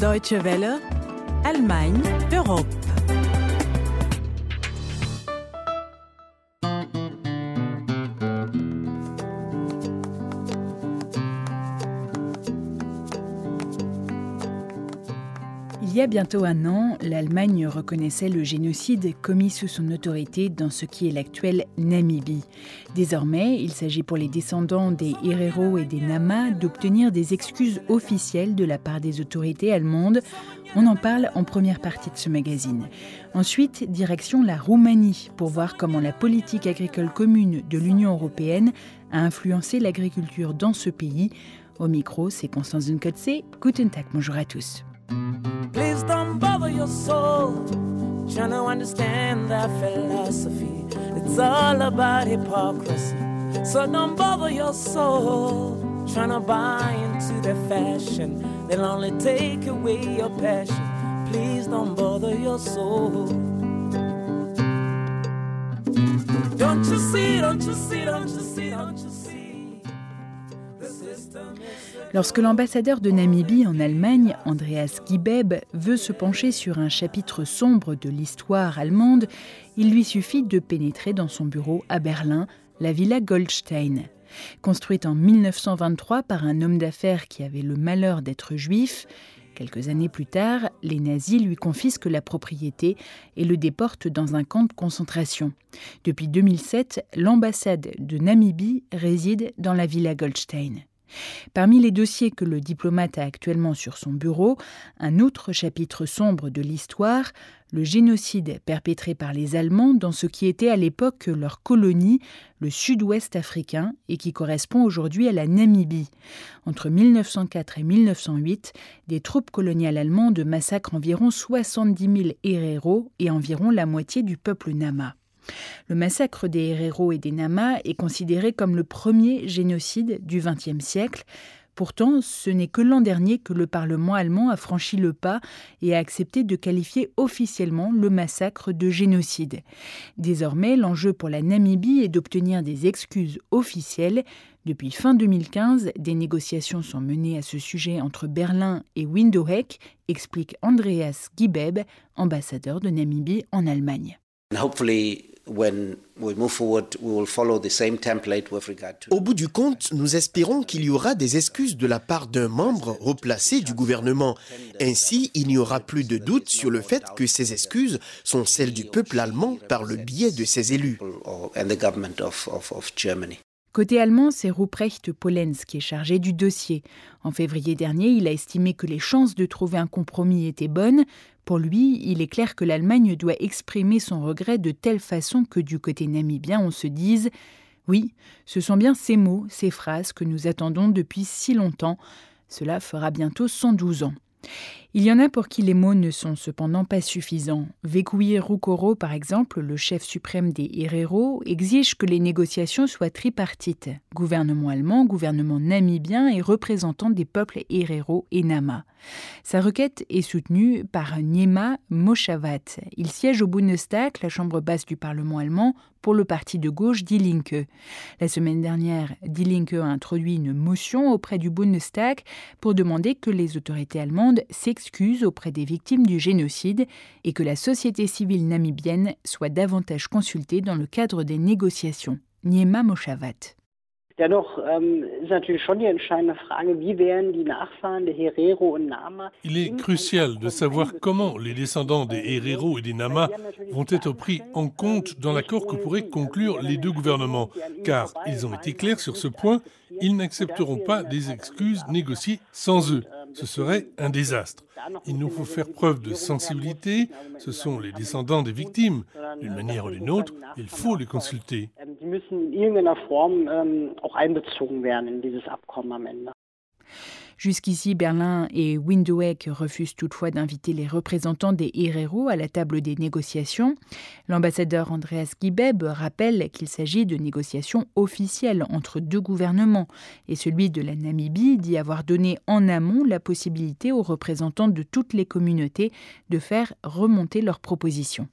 Deutsche Welle, Allemagne, Europe. Y a bientôt un an, l'Allemagne reconnaissait le génocide commis sous son autorité dans ce qui est l'actuelle Namibie. Désormais, il s'agit pour les descendants des Herero et des Nama d'obtenir des excuses officielles de la part des autorités allemandes. On en parle en première partie de ce magazine. Ensuite, direction la Roumanie pour voir comment la politique agricole commune de l'Union européenne a influencé l'agriculture dans ce pays. Au micro, c'est Constance Zunkotze. Guten Tag, bonjour à tous. Please don't bother your soul trying to understand their philosophy. It's all about hypocrisy. So don't bother your soul trying to buy into their fashion. They'll only take away your passion. Please don't bother your soul. Don't you see, don't you see, don't you see, don't you see? Lorsque l'ambassadeur de Namibie en Allemagne, Andreas Gibeb, veut se pencher sur un chapitre sombre de l'histoire allemande, il lui suffit de pénétrer dans son bureau à Berlin, la Villa Goldstein. Construite en 1923 par un homme d'affaires qui avait le malheur d'être juif, quelques années plus tard, les nazis lui confisquent la propriété et le déportent dans un camp de concentration. Depuis 2007, l'ambassade de Namibie réside dans la Villa Goldstein. Parmi les dossiers que le diplomate a actuellement sur son bureau, un autre chapitre sombre de l'histoire, le génocide perpétré par les Allemands dans ce qui était à l'époque leur colonie, le sud-ouest africain, et qui correspond aujourd'hui à la Namibie. Entre 1904 et 1908, des troupes coloniales allemandes massacrent environ 70 000 héros et environ la moitié du peuple nama. Le massacre des Herero et des Nama est considéré comme le premier génocide du XXe siècle. Pourtant, ce n'est que l'an dernier que le Parlement allemand a franchi le pas et a accepté de qualifier officiellement le massacre de génocide. Désormais, l'enjeu pour la Namibie est d'obtenir des excuses officielles. Depuis fin 2015, des négociations sont menées à ce sujet entre Berlin et Windhoek, explique Andreas Gibeb, ambassadeur de Namibie en Allemagne. Au bout du compte, nous espérons qu'il y aura des excuses de la part d'un membre replacé du gouvernement. Ainsi, il n'y aura plus de doute sur le fait que ces excuses sont celles du peuple allemand par le biais de ses élus. Côté allemand, c'est Ruprecht Polenz qui est chargé du dossier. En février dernier, il a estimé que les chances de trouver un compromis étaient bonnes. Pour lui, il est clair que l'Allemagne doit exprimer son regret de telle façon que du côté namibien, on se dise Oui, ce sont bien ces mots, ces phrases que nous attendons depuis si longtemps. Cela fera bientôt 112 ans. Il y en a pour qui les mots ne sont cependant pas suffisants. Vekouye Rukoro, par exemple, le chef suprême des Herero, exige que les négociations soient tripartites gouvernement allemand, gouvernement namibien et représentants des peuples Herero et Nama. Sa requête est soutenue par Niema Moshavat. Il siège au Bundestag, la chambre basse du Parlement allemand, pour le parti de gauche Die Linke. La semaine dernière, Die Linke a introduit une motion auprès du Bundestag pour demander que les autorités allemandes auprès des victimes du génocide et que la société civile namibienne soit davantage consultée dans le cadre des négociations. Niema Moshavat. Il est crucial de savoir comment les descendants des Herero et des Nama vont être pris en compte dans l'accord que pourraient conclure les deux gouvernements, car ils ont été clairs sur ce point, ils n'accepteront pas des excuses négociées sans eux. Ce serait un désastre. Il nous faut faire preuve de sensibilité. Ce sont les descendants des victimes. D'une manière ou d'une autre, il faut les consulter. Jusqu'ici, Berlin et Windhoek refusent toutefois d'inviter les représentants des Herero à la table des négociations. L'ambassadeur Andreas Gibeb rappelle qu'il s'agit de négociations officielles entre deux gouvernements et celui de la Namibie dit avoir donné en amont la possibilité aux représentants de toutes les communautés de faire remonter leurs propositions.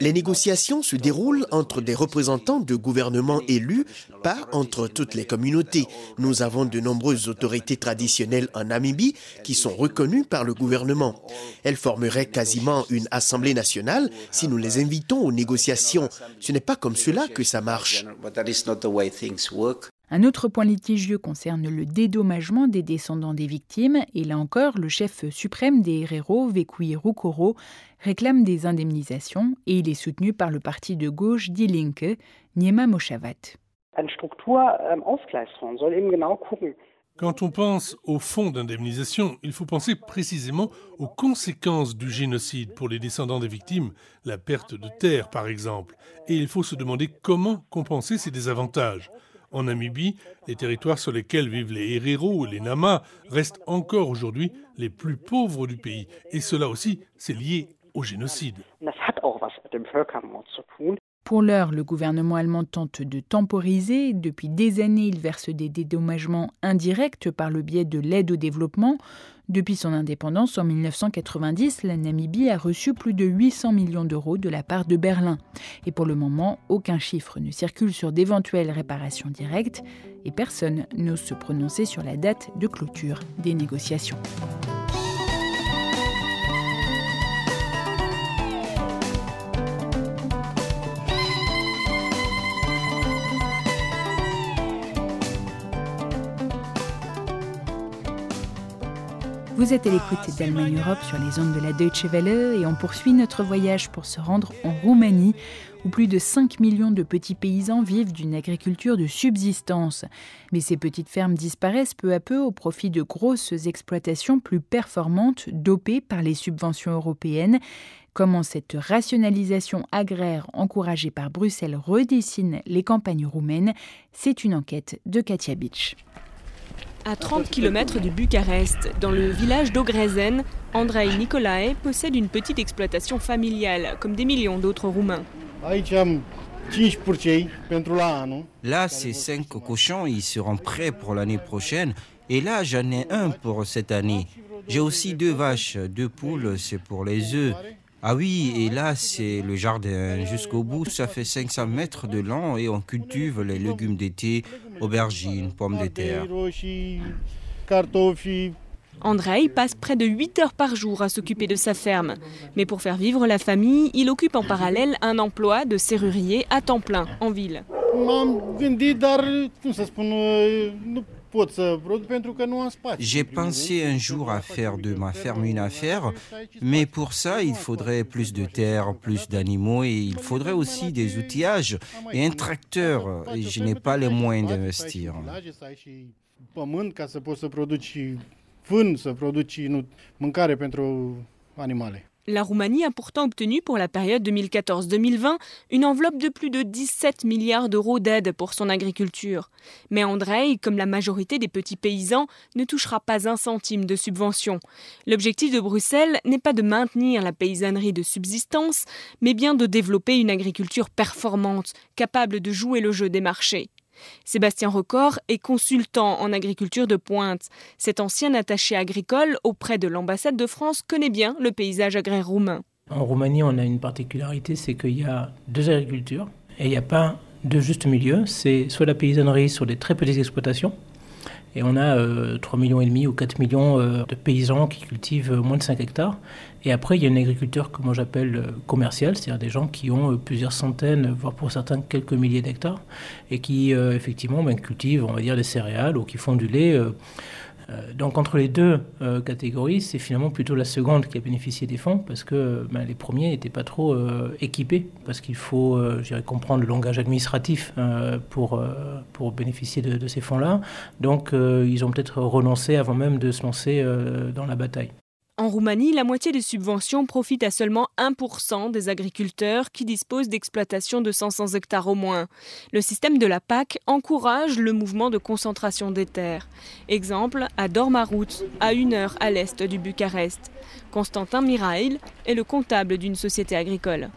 Les négociations se déroulent entre des représentants de gouvernements élus, pas entre toutes les communautés. Nous avons de nombreuses autorités traditionnelles en Namibie qui sont reconnues par le gouvernement. Elles formeraient quasiment une assemblée nationale si nous les invitons aux négociations. Ce n'est pas comme cela que ça marche. Un autre point litigieux concerne le dédommagement des descendants des victimes, et là encore, le chef suprême des Herero, Vekui Rukoro, réclame des indemnisations, et il est soutenu par le parti de gauche Die Linke, Niema Moshavat. Quand on pense au fonds d'indemnisation, il faut penser précisément aux conséquences du génocide pour les descendants des victimes, la perte de terre par exemple, et il faut se demander comment compenser ces désavantages. En Namibie, les territoires sur lesquels vivent les Herero ou les Nama restent encore aujourd'hui les plus pauvres du pays. Et cela aussi, c'est lié au génocide. Pour l'heure, le gouvernement allemand tente de temporiser. Depuis des années, il verse des dédommagements indirects par le biais de l'aide au développement. Depuis son indépendance en 1990, la Namibie a reçu plus de 800 millions d'euros de la part de Berlin. Et pour le moment, aucun chiffre ne circule sur d'éventuelles réparations directes et personne n'ose se prononcer sur la date de clôture des négociations. Vous êtes à l'écoute d'Allemagne Europe sur les ondes de la Deutsche Welle et on poursuit notre voyage pour se rendre en Roumanie où plus de 5 millions de petits paysans vivent d'une agriculture de subsistance. Mais ces petites fermes disparaissent peu à peu au profit de grosses exploitations plus performantes dopées par les subventions européennes. Comment cette rationalisation agraire encouragée par Bruxelles redessine les campagnes roumaines, c'est une enquête de Katia Beach. À 30 km de Bucarest, dans le village d'Ogrezen, Andrei Nicolae possède une petite exploitation familiale, comme des millions d'autres Roumains. Là, ces cinq cochons, ils seront prêts pour l'année prochaine. Et là, j'en ai un pour cette année. J'ai aussi deux vaches, deux poules, c'est pour les œufs. Ah oui, et là, c'est le jardin. Jusqu'au bout, ça fait 500 mètres de long et on cultive les légumes d'été, aubergines, pommes de terre. Andrei passe près de 8 heures par jour à s'occuper de sa ferme. Mais pour faire vivre la famille, il occupe en parallèle un emploi de serrurier à temps plein en ville. J'ai pensé un jour à faire de ma ferme une affaire, mais pour ça, il faudrait plus de terre, plus d'animaux et il faudrait aussi des outillages et un tracteur. Et je n'ai pas les moyens d'investir. La Roumanie a pourtant obtenu pour la période 2014-2020 une enveloppe de plus de 17 milliards d'euros d'aide pour son agriculture. Mais Andrei, comme la majorité des petits paysans, ne touchera pas un centime de subvention. L'objectif de Bruxelles n'est pas de maintenir la paysannerie de subsistance, mais bien de développer une agriculture performante, capable de jouer le jeu des marchés. Sébastien Record est consultant en agriculture de pointe. Cet ancien attaché agricole auprès de l'ambassade de France connaît bien le paysage agraire roumain. En Roumanie, on a une particularité, c'est qu'il y a deux agricultures et il n'y a pas de juste milieu. C'est soit la paysannerie sur des très petites exploitations, et on a 3,5 millions ou 4 millions euh, de paysans qui cultivent moins de 5 hectares. Et après, il y a une agriculture que j'appelle euh, commerciale, c'est-à-dire des gens qui ont euh, plusieurs centaines, voire pour certains quelques milliers d'hectares, et qui effectivement ben, cultivent, on va dire, des céréales ou qui font du lait. Donc entre les deux catégories, c'est finalement plutôt la seconde qui a bénéficié des fonds, parce que ben, les premiers n'étaient pas trop équipés, parce qu'il faut comprendre le langage administratif pour, bénéficier de, de ces fonds-là. Donc ils ont peut-être renoncé avant même de se lancer dans la bataille. En Roumanie, la moitié des subventions profite à seulement 1% des agriculteurs qui disposent d'exploitations de 500 hectares au moins. Le système de la PAC encourage le mouvement de concentration des terres. Exemple à Dormarout, à une heure à l'est du Bucarest. Constantin Mirail est le comptable d'une société agricole.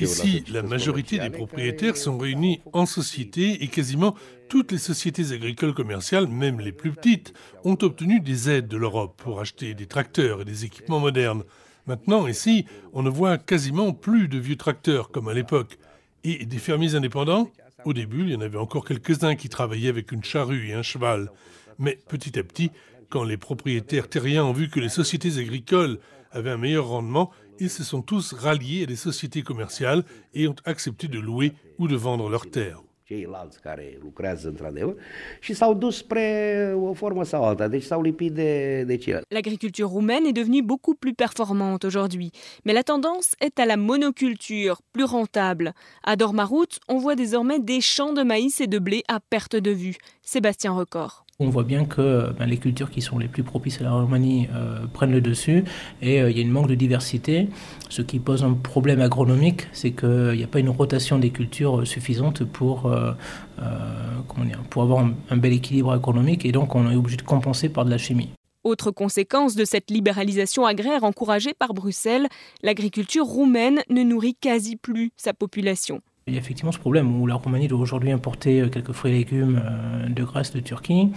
Ici, la majorité des propriétaires sont réunis en société et quasiment toutes les sociétés agricoles commerciales, même les plus petites, ont obtenu des aides de l'Europe pour acheter des tracteurs et des équipements modernes. Maintenant, ici, on ne voit quasiment plus de vieux tracteurs comme à l'époque. Et des fermiers indépendants? Au début, il y en avait encore quelques-uns qui travaillaient avec une charrue et un cheval. Mais petit à petit, quand les propriétaires terriens ont vu que les sociétés agricoles avaient un meilleur rendement, ils se sont tous ralliés à des sociétés commerciales et ont accepté de louer ou de vendre leurs terres. L'agriculture roumaine est devenue beaucoup plus performante aujourd'hui, mais la tendance est à la monoculture, plus rentable. À Dormarout, on voit désormais des champs de maïs et de blé à perte de vue. Sébastien Record. On voit bien que ben, les cultures qui sont les plus propices à la Roumanie euh, prennent le dessus et euh, il y a une manque de diversité. Ce qui pose un problème agronomique, c'est qu'il n'y a pas une rotation des cultures suffisante pour, euh, avoir un bel équilibre agronomique et donc on est obligé de compenser par de la chimie. Autre conséquence de cette libéralisation agraire encouragée par Bruxelles, l'agriculture roumaine ne nourrit quasi plus sa population. Il y a effectivement ce problème où la Roumanie doit aujourd'hui importer euh, quelques fruits et légumes euh, de Grèce, de Turquie.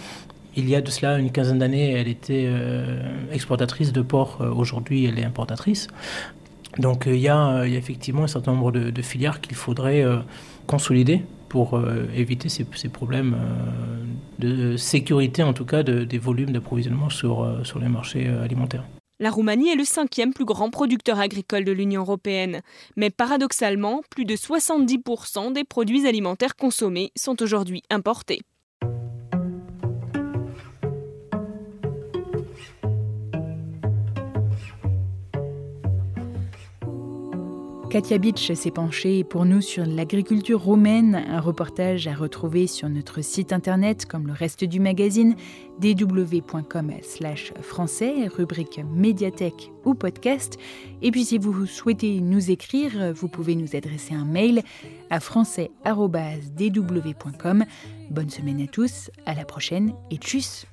Il y a de cela une quinzaine d'années, elle était euh, exportatrice de porc. Aujourd'hui, elle est importatrice. Donc il y, a, effectivement un certain nombre de, filières qu'il faudrait consolider pour éviter ces, problèmes de sécurité, en tout cas, des volumes d'approvisionnement sur, sur les marchés alimentaires. La Roumanie est le cinquième plus grand producteur agricole de l'Union européenne. Mais paradoxalement, plus de 70% des produits alimentaires consommés sont aujourd'hui importés. Katia Bitch s'est penchée pour nous sur l'agriculture roumaine, un reportage à retrouver sur notre site internet comme le reste du magazine dw.com français, rubrique médiathèque ou podcast. Et puis si vous souhaitez nous écrire, vous pouvez nous adresser un mail à français.dw.com. Bonne semaine à tous, à la prochaine et tchuss